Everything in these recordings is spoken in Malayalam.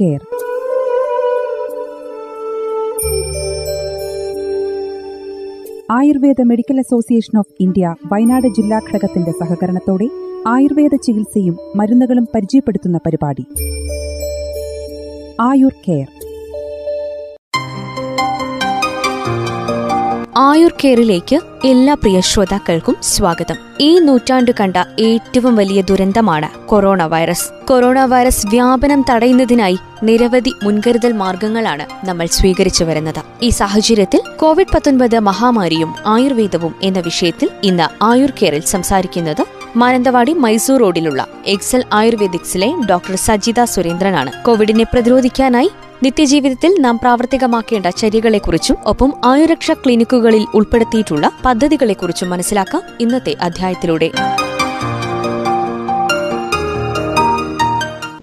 Care Ayurveda medical association of India Wayanad ജില്ലാ ഘടകത്തിന്റെ സഹകരണത്തോടെ ആയുർവേദ ചികിത്സയും മരുന്നുകളും പരിചയപ്പെടുത്തുന്ന പരിപാടി. ആയുർ കെയർ. ആയുർ കെയറിലേക്ക് എല്ലാ പ്രിയ ശ്രോതാക്കൾക്കും സ്വാഗതം. ഈ നൂറ്റാണ്ട് കണ്ട ഏറ്റവും വലിയ ദുരന്തമാണ് കൊറോണ വൈറസ്. കൊറോണ വൈറസ് വ്യാപനം തടയുന്നതിനായി നിരവധി മുൻകരുതൽ മാർഗങ്ങളാണ് നമ്മൾ സ്വീകരിച്ചു വരുന്നത്. ഈ സാഹചര്യത്തിൽ കോവിഡ് പത്തൊൻപത് മഹാമാരിയും ആയുർവേദവും എന്ന വിഷയത്തിൽ ഇന്ന് ആയുർ കെയറിൽ സംസാരിക്കുന്നത് മാനന്തവാടി മൈസൂർ റോഡിലുള്ള എക്സൽ ആയുർവേദിക്സിലെ ഡോക്ടർ സജിത സുരേന്ദ്രനാണ്. കോവിഡിനെ പ്രതിരോധിക്കാനായി നിത്യജീവിതത്തിൽ നാം പ്രാവർത്തികമാക്കേണ്ട ചര്യകളെക്കുറിച്ചും ഒപ്പം ആയുരക്ഷ ക്ലിനിക്കുകളിൽ ഉൾപ്പെടുത്തിയിട്ടുള്ള പദ്ധതികളെക്കുറിച്ചും മനസ്സിലാക്കാം ഇന്നത്തെ അധ്യായത്തിലൂടെ.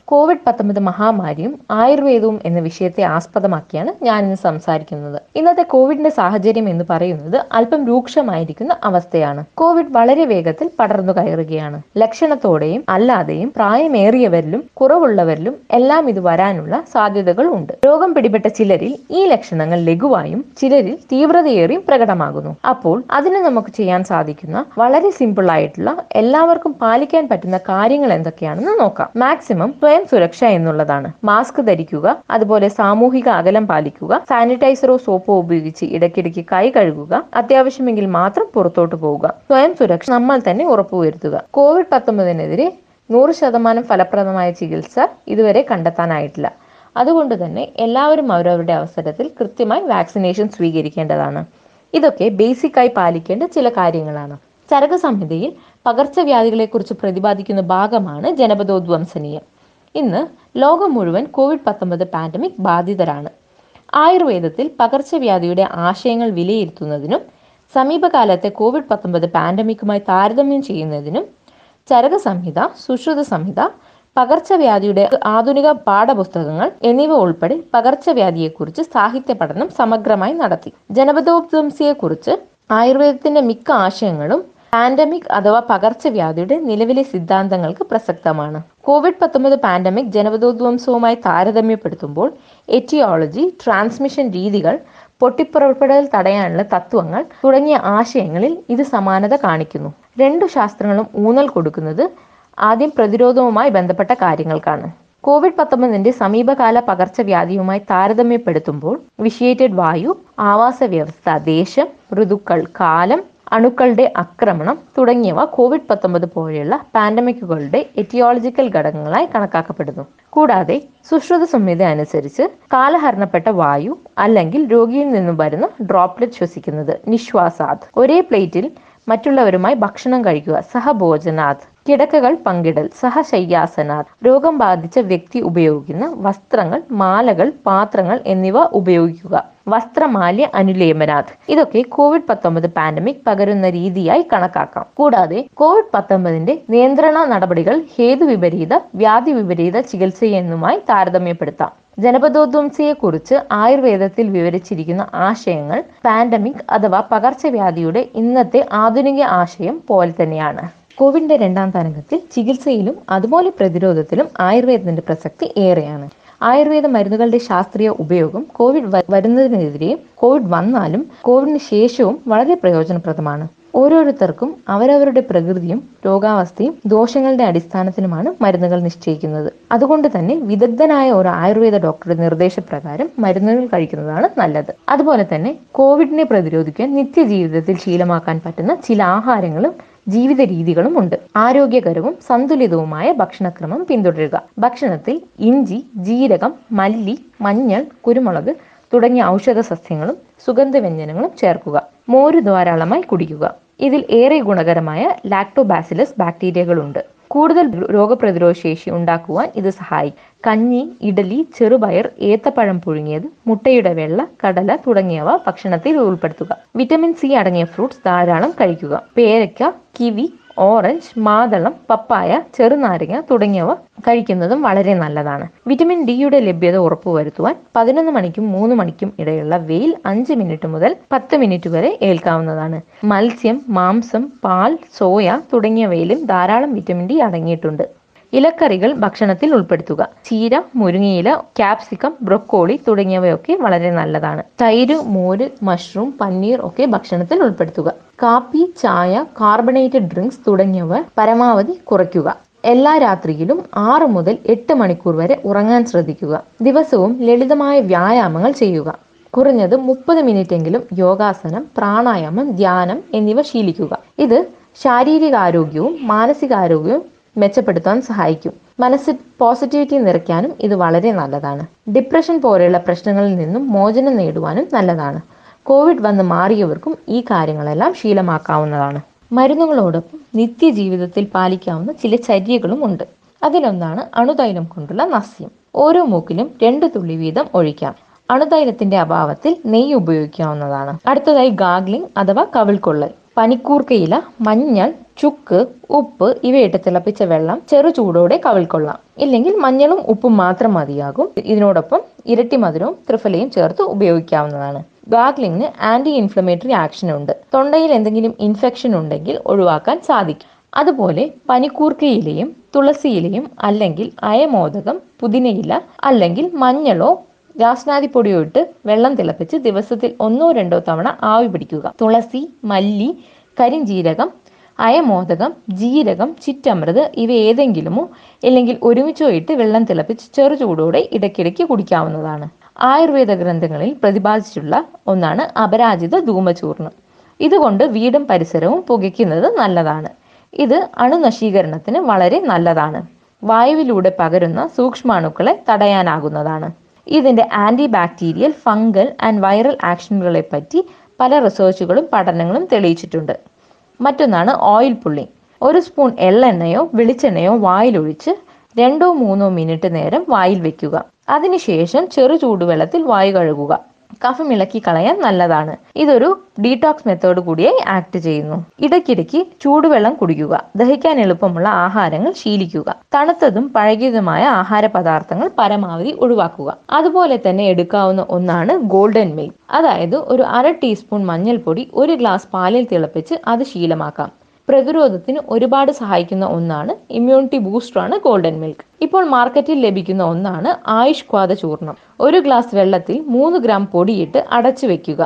കോവിഡ് പത്തൊമ്പത് മഹാമാരിയും ആയുർവേദവും എന്ന വിഷയത്തെ ആസ്പദമാക്കിയാണ് ഞാൻ ഇന്ന് സംസാരിക്കുന്നത്. ഇന്നത്തെ കോവിഡിന്റെ സാഹചര്യം എന്ന് പറയുന്നത് അല്പം രൂക്ഷമായിരിക്കുന്ന അവസ്ഥയാണ്. കോവിഡ് വളരെ വേഗത്തിൽ പടർന്നു കയറുകയാണ്. ലക്ഷണത്തോടെയും അല്ലാതെയും പ്രായമേറിയവരിലും കുറവുള്ളവരിലും എല്ലാം ഇത് വരാനുള്ള സാധ്യതകൾ ഉണ്ട്. രോഗം പിടിപെട്ട ചിലരിൽ ഈ ലക്ഷണങ്ങൾ ലഘുവായും ചിലരിൽ തീവ്രതയേറിയും പ്രകടമാകുന്നു. അപ്പോൾ അതിന് നമുക്ക് ചെയ്യാൻ സാധിക്കുന്ന വളരെ സിമ്പിൾ ആയിട്ടുള്ള എല്ലാവർക്കും പാലിക്കാൻ പറ്റുന്ന കാര്യങ്ങൾ എന്തൊക്കെയാണെന്ന് നോക്കാം. മാക്സിമം സ്വയം സുരക്ഷ എന്നുള്ളതാണ്. മാസ്ക് ധരിക്കുക അതുപോലെ സാമൂഹിക അകലം പാലിക്കുക സാനിറ്റൈസറോ സോപ്പോ ഉപയോഗിച്ച് ഇടയ്ക്കിടയ്ക്ക് കൈ കഴുകുക അത്യാവശ്യമെങ്കിൽ മാത്രം പുറത്തോട്ട് പോവുക സ്വയം സുരക്ഷ നമ്മൾ തന്നെ ഉറപ്പുവരുത്തുക. കോവിഡ് പത്തൊമ്പതിനെതിരെ നൂറ് ശതമാനം ഫലപ്രദമായ ചികിത്സ ഇതുവരെ കണ്ടെത്താനായിട്ടില്ല. അതുകൊണ്ട് തന്നെ എല്ലാവരും അവരവരുടെ അവസരത്തിൽ കൃത്യമായി വാക്സിനേഷൻ സ്വീകരിക്കേണ്ടതാണ്. ഇതൊക്കെ ബേസിക് ആയി പാലിക്കേണ്ട ചില കാര്യങ്ങളാണ്. ചരക സംഹിതയിൽ പകർച്ചവ്യാധികളെക്കുറിച്ച് പ്രതിപാദിക്കുന്ന ഭാഗമാണ് ജനപദോദ്വംസനീയം ഇന്ന് ലോകം മുഴുവൻ കോവിഡ് പത്തൊമ്പത് പാൻഡമിക് ബാധിതരാണ്. ആയുർവേദത്തിൽ പകർച്ചവ്യാധിയുടെ ആശയങ്ങൾ വിലയിരുത്തുന്നതിനും സമീപകാലത്തെ കോവിഡ് പത്തൊമ്പത് പാൻഡമിക്കുമായി താരതമ്യം ചെയ്യുന്നതിനും ചരക സംഹിത സുശ്രുത സംഹിത പകർച്ചവ്യാധിയുടെ ആധുനിക പാഠപുസ്തകങ്ങൾ എന്നിവ ഉൾപ്പെടെ പകർച്ചവ്യാധിയെക്കുറിച്ച് സാഹിത്യ പഠനം സമഗ്രമായി നടത്തി. ജനപദോപ്തംസിയെക്കുറിച്ച് ആയുർവേദത്തിന്റെ മിക്ക ആശയങ്ങളും പാൻഡമിക് അഥവാ പകർച്ചവ്യാധിയുടെ നിലവിലെ സിദ്ധാന്തങ്ങൾക്ക് പ്രസക്തമാണ്. കോവിഡ് പത്തൊമ്പത് പാൻഡമിക് ജനപദോദ്വംസവുമായി താരതമ്യപ്പെടുത്തുമ്പോൾ എറ്റിയോളജി ട്രാൻസ്മിഷൻ രീതികൾ പൊട്ടിപ്പുറപ്പെടൽ തടയാനുള്ള തത്വങ്ങൾ തുടങ്ങിയ ആശയങ്ങളിൽ ഇത് സമാനത കാണിക്കുന്നു. രണ്ടു ശാസ്ത്രങ്ങളും ഊന്നൽ കൊടുക്കുന്നത് ആദ്യം പ്രതിരോധവുമായി ബന്ധപ്പെട്ട കാര്യങ്ങൾക്കാണ്. കോവിഡ് പത്തൊമ്പതിന്റെ സമീപകാല പകർച്ചവ്യാധിയുമായി താരതമ്യപ്പെടുത്തുമ്പോൾ വിഷിയേറ്റഡ് വായു ആവാസ വ്യവസ്ഥ ദേശം ഋതുക്കൾ കാലം അണുക്കളുടെ ആക്രമണം തുടങ്ങിയവ കോവിഡ് പത്തൊമ്പത് പോലെയുള്ള പാൻഡമിക്കുകളുടെ എറ്റിയോളജിക്കൽ ഘടകങ്ങളായി കണക്കാക്കപ്പെടുന്നു. കൂടാതെ സുശ്രുത സംഹിത അനുസരിച്ച് കാലഹരണപ്പെട്ട വായു അല്ലെങ്കിൽ രോഗിയിൽ നിന്നും വരുന്ന ഡ്രോപ്ലെറ്റ് ശ്വസിക്കുന്നത് നിശ്വാസാത്. ഒരേ പ്ലേറ്റിൽ മറ്റുള്ളവരുമായി ഭക്ഷണം കഴിക്കുക. സഹഭോജനാഥ്. കിടക്കകൾ പങ്കിടൽ. സഹശയ്യാസനാഥ്. രോഗം ബാധിച്ച വ്യക്തി ഉപയോഗിക്കുന്ന വസ്ത്രങ്ങൾ മാലകൾ പാത്രങ്ങൾ എന്നിവ ഉപയോഗിക്കുക. വസ്ത്രമാല്യ അനുലേമനാഥ് ഇതൊക്കെ കോവിഡ് പത്തൊമ്പത് പാൻഡമിക് പകരുന്ന രീതിയായി കണക്കാക്കാം. കൂടാതെ കോവിഡ് പത്തൊമ്പതിന്റെ നിയന്ത്രണ നടപടികൾ ഹേതു വിപരീത വ്യാധി വിപരീത ചികിത്സയെന്നുമായി താരതമ്യപ്പെടുത്താം. ജനപദോദ്വംസിയെ കുറിച്ച് ആയുർവേദത്തിൽ വിവരിച്ചിരിക്കുന്ന ആശയങ്ങൾ പാൻഡമിക് അഥവാ പകർച്ചവ്യാധിയുടെ ഇന്നത്തെ ആധുനിക ആശയം പോലെ തന്നെയാണ്. കോവിഡിന്റെ രണ്ടാം തരംഗത്തിൽ ചികിത്സയിലും അതുപോലെ പ്രതിരോധത്തിലും ആയുർവേദത്തിന്റെ പ്രസക്തി ഏറെയാണ്. ആയുർവേദ മരുന്നുകളുടെ ശാസ്ത്രീയ ഉപയോഗം കോവിഡ് വരുന്നതിനെതിരെയും കോവിഡ് വന്നാലും കോവിഡിന് ശേഷവും വളരെ പ്രയോജനപ്രദമാണ്. ഓരോരുത്തർക്കും അവരവരുടെ പ്രകൃതിയും രോഗാവസ്ഥയും ദോഷങ്ങളുടെ അടിസ്ഥാനത്തിലുമാണ് മരുന്നുകൾ നിശ്ചയിക്കുന്നത്. അതുകൊണ്ട് തന്നെ വിദഗ്ധനായ ഒരു ആയുർവേദ ഡോക്ടറുടെ നിർദ്ദേശപ്രകാരം മരുന്നുകൾ കഴിക്കുന്നതാണ് നല്ലത്. അതുപോലെ തന്നെ കോവിഡിനെ പ്രതിരോധിക്കാൻ നിത്യജീവിതത്തിൽ ശീലമാക്കാൻ പറ്റുന്ന ചില ആഹാരങ്ങളും ജീവിത രീതികളും ഉണ്ട്. ആരോഗ്യകരവും സന്തുലിതവുമായ ഭക്ഷണക്രമം പിന്തുടരുക. ഭക്ഷണത്തിൽ ഇഞ്ചി ജീരകം മല്ലി മഞ്ഞൾ കുരുമുളക് തുടങ്ങിയ ഔഷധ സസ്യങ്ങളും സുഗന്ധവ്യഞ്ജനങ്ങളും ചേർക്കുക. മോര് ധാരാളമായി കുടിക്കുക. ഇതിൽ ഏറെ ഗുണകരമായ ലാക്ടോബാസിലസ് ബാക്ടീരിയകളുണ്ട് കൂടുതൽ രോഗപ്രതിരോധ ശേഷി ഉണ്ടാക്കുവാൻ ഇത് സഹായിക്കും. കഞ്ഞി ഇഡലി ചെറുപയർ ഏത്തപ്പഴം പുഴുങ്ങിയത് മുട്ടയുടെ വെള്ള കടല തുടങ്ങിയവ ഭക്ഷണത്തിൽ ഉൾപ്പെടുത്തുക. വിറ്റമിൻ സി അടങ്ങിയ ഫ്രൂട്ട്സ് ധാരാളം കഴിക്കുക. പേരയ്ക്ക കിവി ഓറഞ്ച് മാതളം പപ്പായ ചെറുനാരങ്ങ തുടങ്ങിയവ കഴിക്കുന്നതും വളരെ നല്ലതാണ്. വിറ്റമിൻ ഡിയുടെ ലഭ്യത ഉറപ്പുവരുത്തുവാൻ പതിനൊന്ന് മണിക്കും മൂന്ന് മണിക്കും ഇടയുള്ള വെയിൽ അഞ്ച് മിനിറ്റ് മുതൽ പത്ത് മിനിറ്റ് വരെ ഏൽക്കാവുന്നതാണ്. മത്സ്യം മാംസം പാൽ സോയ തുടങ്ങിയവയിലും ധാരാളം വിറ്റമിൻ ഡി അടങ്ങിയിട്ടുണ്ട്. ഇലക്കറികൾ ഭക്ഷണത്തിൽ ഉൾപ്പെടുത്തുക. ചീര മുരിങ്ങയില ക്യാപ്സിക്കം ബ്രൊക്കോളി തുടങ്ങിയവയൊക്കെ വളരെ നല്ലതാണ്. തൈര് മോര് മഷ്റൂം പനീർ ഒക്കെ ഭക്ഷണത്തിൽ ഉൾപ്പെടുത്തുക. കാപ്പി ചായ കാർബണേറ്റഡ് ഡ്രിങ്ക്സ് തുടങ്ങിയവ പരമാവധി കുറയ്ക്കുക. എല്ലാ രാത്രിയിലും ആറ് മുതൽ എട്ട് മണിക്കൂർ വരെ ഉറങ്ങാൻ ശ്രദ്ധിക്കുക. ദിവസവും ലളിതമായ വ്യായാമങ്ങൾ ചെയ്യുക. കുറഞ്ഞത് മുപ്പത് മിനിറ്റെങ്കിലും യോഗാസനം പ്രാണായാമം ധ്യാനം എന്നിവ ശീലിക്കുക. ഇത് ശാരീരികാരോഗ്യവും മാനസികാരോഗ്യവും മെച്ചപ്പെടുത്താൻ സഹായിക്കും. മനസ്സിൽ പോസിറ്റിവിറ്റി നിറയ്ക്കാനും ഇത് വളരെ നല്ലതാണ്. ഡിപ്രഷൻ പോലെയുള്ള പ്രശ്നങ്ങളിൽ നിന്നും മോചനം നേടുവാനും നല്ലതാണ്. കോവിഡ് വന്ന് മാറിയവർക്കും ഈ കാര്യങ്ങളെല്ലാം ശീലമാക്കാവുന്നതാണ്. മരുന്നുകളോടൊപ്പം നിത്യജീവിതത്തിൽ പാലിക്കാവുന്ന ചില ചര്യകളും ഉണ്ട്. അതിലൊന്നാണ് അണുതൈലം കൊണ്ടുള്ള നസ്യം. ഓരോ മൂക്കിലും രണ്ട് തുള്ളി വീതം ഒഴിക്കാം. അണുതൈലത്തിന്റെ അഭാവത്തിൽ നെയ്യ് ഉപയോഗിക്കാവുന്നതാണ്. അടുത്തതായി ഗാഗ്ലിംഗ് അഥവാ കവിൾക്കൊള്ളൽ. പനിക്കൂർക്കയില മഞ്ഞൾ ചുക്ക് ഉപ്പ് ഇവയിട്ട് തിളപ്പിച്ച വെള്ളം ചെറു ചൂടോടെ കവിൾക്കൊള്ളാം. ഇല്ലെങ്കിൽ മഞ്ഞളും ഉപ്പും മാത്രം മതിയാകും. ഇതിനോടൊപ്പം ഇരട്ടി മധുരവും ത്രിഫലയും ചേർത്ത് ഉപയോഗിക്കാവുന്നതാണ്. ഗാഗ്ലിങ്ങിന് ആന്റി ഇൻഫ്ലമേറ്ററി ആക്ഷൻ ഉണ്ട്. തൊണ്ടയിൽ എന്തെങ്കിലും ഇൻഫെക്ഷൻ ഉണ്ടെങ്കിൽ ഒഴിവാക്കാൻ സാധിക്കും. അതുപോലെ പനിക്കൂർക്കയിലയും തുളസിയിലയും അല്ലെങ്കിൽ അയമോദകം പുതിനയില അല്ലെങ്കിൽ മഞ്ഞളോ രാസ്നാദിപ്പൊടിയോ ഇട്ട് വെള്ളം തിളപ്പിച്ച് ദിവസത്തിൽ ഒന്നോ രണ്ടോ തവണ ആവി പിടിക്കുക. തുളസി മല്ലി കരിഞ്ജീരകം അയമോദകം ജീരകം ചിറ്റമൃത് ഇവ ഏതെങ്കിലുമോ അല്ലെങ്കിൽ ഒരുമിച്ചോ ഇട്ട് വെള്ളം തിളപ്പിച്ച് ചെറു ചൂടോടെ ഇടയ്ക്കിടയ്ക്ക് കുടിക്കാവുന്നതാണ്. ആയുർവേദ ഗ്രന്ഥങ്ങളിൽ പ്രതിപാദിച്ചിട്ടുള്ള ഒന്നാണ് അപരാജിത ധൂമചൂർണം ഇതുകൊണ്ട് വീടും പരിസരവും പുകയ്ക്കുന്നത് നല്ലതാണ്. ഇത് അണുനശീകരണത്തിന് വളരെ നല്ലതാണ്. വായുവിലൂടെ പകരുന്ന സൂക്ഷ്മാണുക്കളെ തടയാനാകുന്നതാണ്. ഇതിന്റെ anti bacterial fungal and viral ആക്ഷനുകളെ പറ്റി പല റിസർച്ചുകളും പഠനങ്ങളും തെളിയിച്ചിട്ടുണ്ട്. മറ്റൊന്നാണ് ഓയിൽ പുള്ളിങ് ഒരു സ്പൂൺ എള്ളെണ്ണയോ വെളിച്ചെണ്ണയോ വായിലൊഴിച്ച് രണ്ടോ മൂന്നോ മിനിറ്റ് നേരം വായിൽ വെക്കുക. അതിനുശേഷം ചെറു ചൂടുവെള്ളത്തിൽ വായു കഴുകുക. കഫം ഇളക്കി കളയാൻ നല്ലതാണ്. ഇതൊരു ഡീടോക്സ് മെത്തേഡ് കൂടിയായി ആക്ട് ചെയ്യുന്നു. ഇടയ്ക്കിടയ്ക്ക് ചൂടുവെള്ളം കുടിക്കുക ദഹിക്കാൻ എളുപ്പമുള്ള ആഹാരങ്ങൾ ശീലിക്കുക തണുത്തതും പഴകിയതുമായ ആഹാര പദാർത്ഥങ്ങൾ പരമാവധി ഒഴിവാക്കുക. അതുപോലെ തന്നെ എടുക്കാവുന്ന ഒന്നാണ് ഗോൾഡൻ മിൽക്ക് അതായത് ഒരു അര ടീസ്പൂൺ മഞ്ഞൾപ്പൊടി ഒരു ഗ്ലാസ് പാലിൽ തിളപ്പിച്ച് അത് ശീലമാക്കാം. പ്രതിരോധത്തിന് ഒരുപാട് സഹായിക്കുന്ന ഒന്നാണ് ഇമ്മ്യൂണിറ്റി ബൂസ്റ്ററാണ് ഗോൾഡൻ മിൽക്ക് ഇപ്പോൾ മാർക്കറ്റിൽ ലഭിക്കുന്ന ഒന്നാണ് ആയുഷ് ക്വാദ ചൂർണം ഒരു ഗ്ലാസ് വെള്ളത്തിൽ മൂന്ന് ഗ്രാം പൊടിയിട്ട് അടച്ചു വെക്കുക.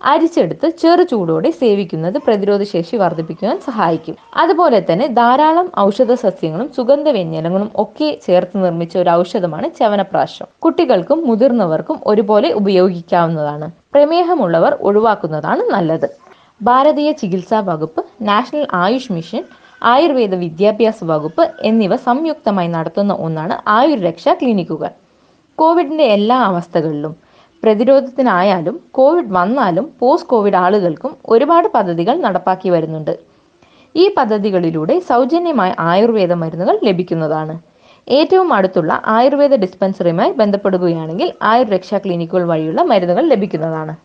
അരിച്ചെടുത്ത് ചെറു ചൂടോടെ സേവിക്കുന്നത് പ്രതിരോധ ശേഷി വർദ്ധിപ്പിക്കുവാൻ സഹായിക്കും. അതുപോലെ തന്നെ ധാരാളം ഔഷധ സസ്യങ്ങളും സുഗന്ധ വ്യഞ്ജനങ്ങളും ഒക്കെ ചേർത്ത് നിർമ്മിച്ച ഒരു ഔഷധമാണ് ചവനപ്രാശം. കുട്ടികൾക്കും മുതിർന്നവർക്കും ഒരുപോലെ ഉപയോഗിക്കാവുന്നതാണ്. പ്രമേഹമുള്ളവർ ഒഴിവാക്കുന്നതാണ് നല്ലത്. ഭാരതീയ ചികിത്സാ വകുപ്പ് നാഷണൽ ആയുഷ് മിഷൻ ആയുർവേദ വിദ്യാഭ്യാസ വകുപ്പ് എന്നിവ സംയുക്തമായി നടത്തുന്ന ഒന്നാണ് ആയുർരക്ഷാ ക്ലിനിക്കുകൾ. കോവിഡിന്റെ എല്ലാ അവസ്ഥകളിലും പ്രതിരോധത്തിനായാലും കോവിഡ് വന്നാലും പോസ്റ്റ് കോവിഡ് ആളുകൾക്കും ഒരുപാട് പദ്ധതികൾ നടപ്പാക്കി വരുന്നുണ്ട്. ഈ പദ്ധതികളിലൂടെ സൗജന്യമായ ആയുർവേദ മരുന്നുകൾ ലഭിക്കുന്നതാണ്. ഏറ്റവും അടുത്തുള്ള ആയുർവേദ ഡിസ്പെൻസറിയുമായി ബന്ധപ്പെടുകയാണെങ്കിൽ ആയുർരക്ഷാ ക്ലിനിക്കുകൾ വഴിയുള്ള മരുന്നുകൾ ലഭിക്കുന്നതാണ്.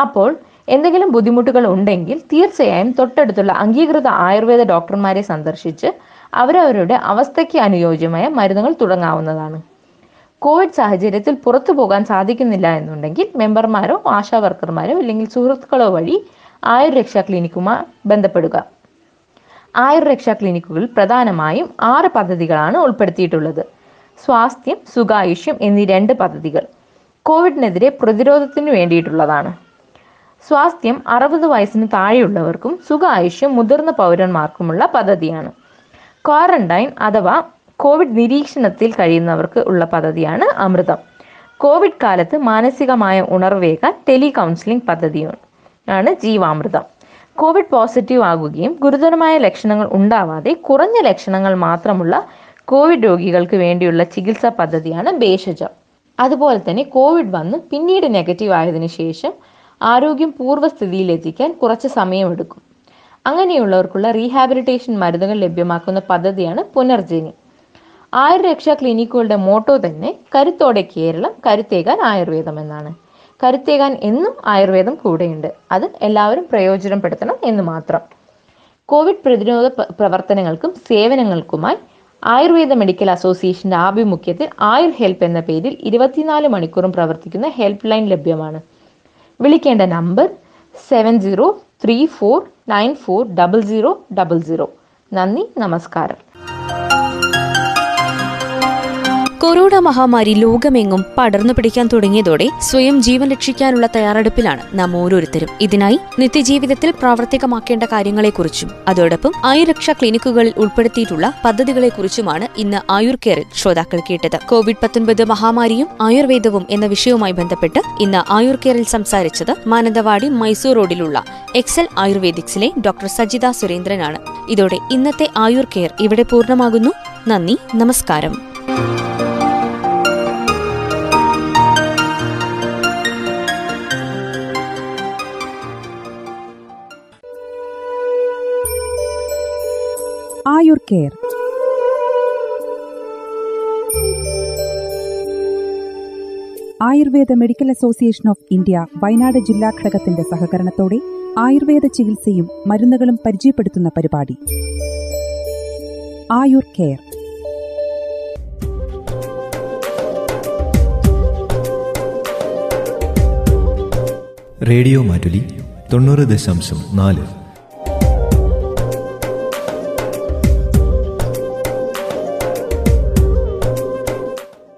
അപ്പോൾ എന്തെങ്കിലും ബുദ്ധിമുട്ടുകൾ ഉണ്ടെങ്കിൽ തീർച്ചയായും തൊട്ടടുത്തുള്ള അംഗീകൃത ആയുർവേദ ഡോക്ടർമാരെ സന്ദർശിച്ച് അവരവരുടെ അവസ്ഥയ്ക്ക് അനുയോജ്യമായ മരുന്നുകൾ തുടങ്ങാവുന്നതാണ്. കോവിഡ് സാഹചര്യത്തിൽ പുറത്തു പോകാൻ സാധിക്കുന്നില്ല എന്നുണ്ടെങ്കിൽ മെമ്പർമാരോ ആശാ വർക്കർമാരോ അല്ലെങ്കിൽ സുഹൃത്തുക്കളോ വഴി ആയുർരക്ഷാ ക്ലിനിക്കുമായി ബന്ധപ്പെടുക. ആയുർരക്ഷാ ക്ലിനിക്കുകളിൽ പ്രധാനമായും ആറ് പദ്ധതികളാണ് ഉൾപ്പെടുത്തിയിട്ടുള്ളത്. സ്വാസ്ഥ്യം സുഖായുഷ്യം എന്നീ രണ്ട് പദ്ധതികൾ കോവിഡിനെതിരെ പ്രതിരോധത്തിന് വേണ്ടിയിട്ടുള്ളതാണ്. സ്വാസ്ഥ്യം അറുപത് വയസ്സിന് താഴെയുള്ളവർക്കും സുഖായുഷ്യം മുതിർന്ന പൗരന്മാർക്കുമുള്ള പദ്ധതിയാണ്. ക്വാറന്റൈൻ അഥവാ കോവിഡ് നിരീക്ഷണത്തിൽ കഴിയുന്നവർക്ക് ഉള്ള പദ്ധതിയാണ് അമൃതം. കോവിഡ് കാലത്ത് മാനസികമായ ഉണർവേകാൻ ടെലി കൗൺസിലിംഗ് പദ്ധതിയാണ് ആണ് ജീവാമൃതം. കോവിഡ് പോസിറ്റീവ് ആകുകയും ഗുരുതരമായ ലക്ഷണങ്ങൾ ഉണ്ടാവാതെ കുറഞ്ഞ ലക്ഷണങ്ങൾ മാത്രമുള്ള കോവിഡ് രോഗികൾക്ക് വേണ്ടിയുള്ള ചികിത്സാ പദ്ധതിയാണ് ഭേഷജം. അതുപോലെ തന്നെ കോവിഡ് വന്ന് പിന്നീട് നെഗറ്റീവ് ആയതിനു ശേഷം ആരോഗ്യം പൂർവസ്ഥിതിയിലെത്തിക്കാൻ കുറച്ച് സമയമെടുക്കും. അങ്ങനെയുള്ളവർക്കുള്ള റീഹാബിലിറ്റേഷൻ മരുന്നുകൾ ലഭ്യമാക്കുന്ന പദ്ധതിയാണ് പുനർജനി. ആയുർ രക്ഷാ ക്ലിനിക്കുകളുടെ മോട്ടോ തന്നെ കരുത്തോടെ കേരളം കരുത്തേകാൻ ആയുർവേദം എന്നാണ്. കരുത്തേകാൻ എന്നും ആയുർവേദം കൂടെയുണ്ട്. അത് എല്ലാവരും പ്രയോജനപ്പെടുത്തണം എന്ന് മാത്രം. കോവിഡ് പ്രതിരോധ പ്രവർത്തനങ്ങൾക്കും സേവനങ്ങൾക്കുമായി ആയുർവേദ മെഡിക്കൽ അസോസിയേഷന്റെ ആഭിമുഖ്യത്തിൽ ആയുർ ഹെൽപ്പ് എന്ന പേരിൽ ഇരുപത്തിനാല് മണിക്കൂറും പ്രവർത്തിക്കുന്ന ഹെൽപ്പ് ലൈൻ ലഭ്യമാണ്. വിളിക്കേണ്ട number seven zero three four nine four double zero double zero നന്ദി നമസ്കാരം. കൊറോണ മഹാമാരി ലോകമെങ്ങും പടർന്നു പിടിക്കാൻ തുടങ്ങിയതോടെ സ്വയം ജീവൻ രക്ഷിക്കാനുള്ള തയ്യാറെടുപ്പിലാണ് നാം ഓരോരുത്തരും. ഇതിനായി നിത്യജീവിതത്തിൽ പ്രാവർത്തികമാക്കേണ്ട കാര്യങ്ങളെക്കുറിച്ചും അതോടൊപ്പം ആയുരക്ഷാ ക്ലിനിക്കുകളിൽ ഉൾപ്പെടുത്തിയിട്ടുള്ള പദ്ധതികളെക്കുറിച്ചുമാണ് ഇന്ന് ആയുർ കെയറിൽ ശ്രോതാക്കൾ കേട്ടത്. കോവിഡ് പത്തൊൻപത് മഹാമാരിയും ആയുർവേദവും എന്ന വിഷയവുമായി ബന്ധപ്പെട്ട് ഇന്ന് ആയുർ കെയറിൽ സംസാരിച്ചത് മാനന്തവാടി മൈസൂർ റോഡിലുള്ള എക്സൽ ആയുർവേദിക്സിലെ ഡോക്ടർ സജിത സുരേന്ദ്രനാണ്. ഇതോടെ ഇന്നത്തെ ആയുർ കെയർ ഇവിടെ പൂർണമാകുന്നു. നന്ദി നമസ്കാരം. Ayur care Ayurveda medical association of India Wayanad ജില്ലാ ഘടകത്തിന്റെ സഹകരണത്തോടെ ആയുർവേദ ചികിത്സയും മരുന്നുകളും പരിചയപ്പെടുത്തുന്ന പരിപാടി. ആയുർ കെയർ റേഡിയോ മാറ്റുലി തൊണ്ണൂറ് ദശാംശം നാല്.